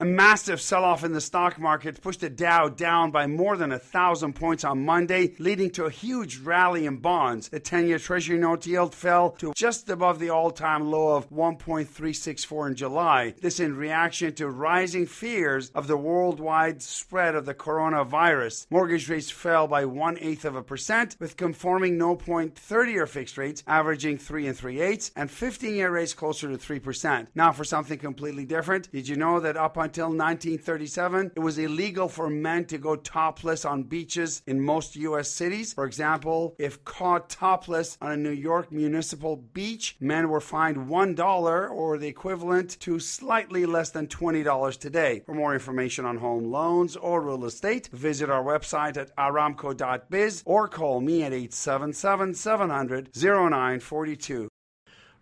A massive sell off in the stock market pushed the Dow down by more than a thousand points on Monday, leading to a huge rally in bonds. The 10 year Treasury note yield fell to just above the all time low of 1.364 in July. This in reaction to rising fears of the worldwide spread of the coronavirus. Mortgage rates fell by one eighth of a percent, with conforming no point 30 year fixed rates averaging 3 and 3 eighths, and 15 year rates closer to 3%. Now, for something completely different, did you know that up until 1937, it was illegal for men to go topless on beaches in most U.S. cities. For example, if caught topless on a New York municipal beach, men were fined $1 or the equivalent to slightly less than $20 today. For more information on home loans or real estate, visit our website at aramco.biz or call me at 877 700 0942.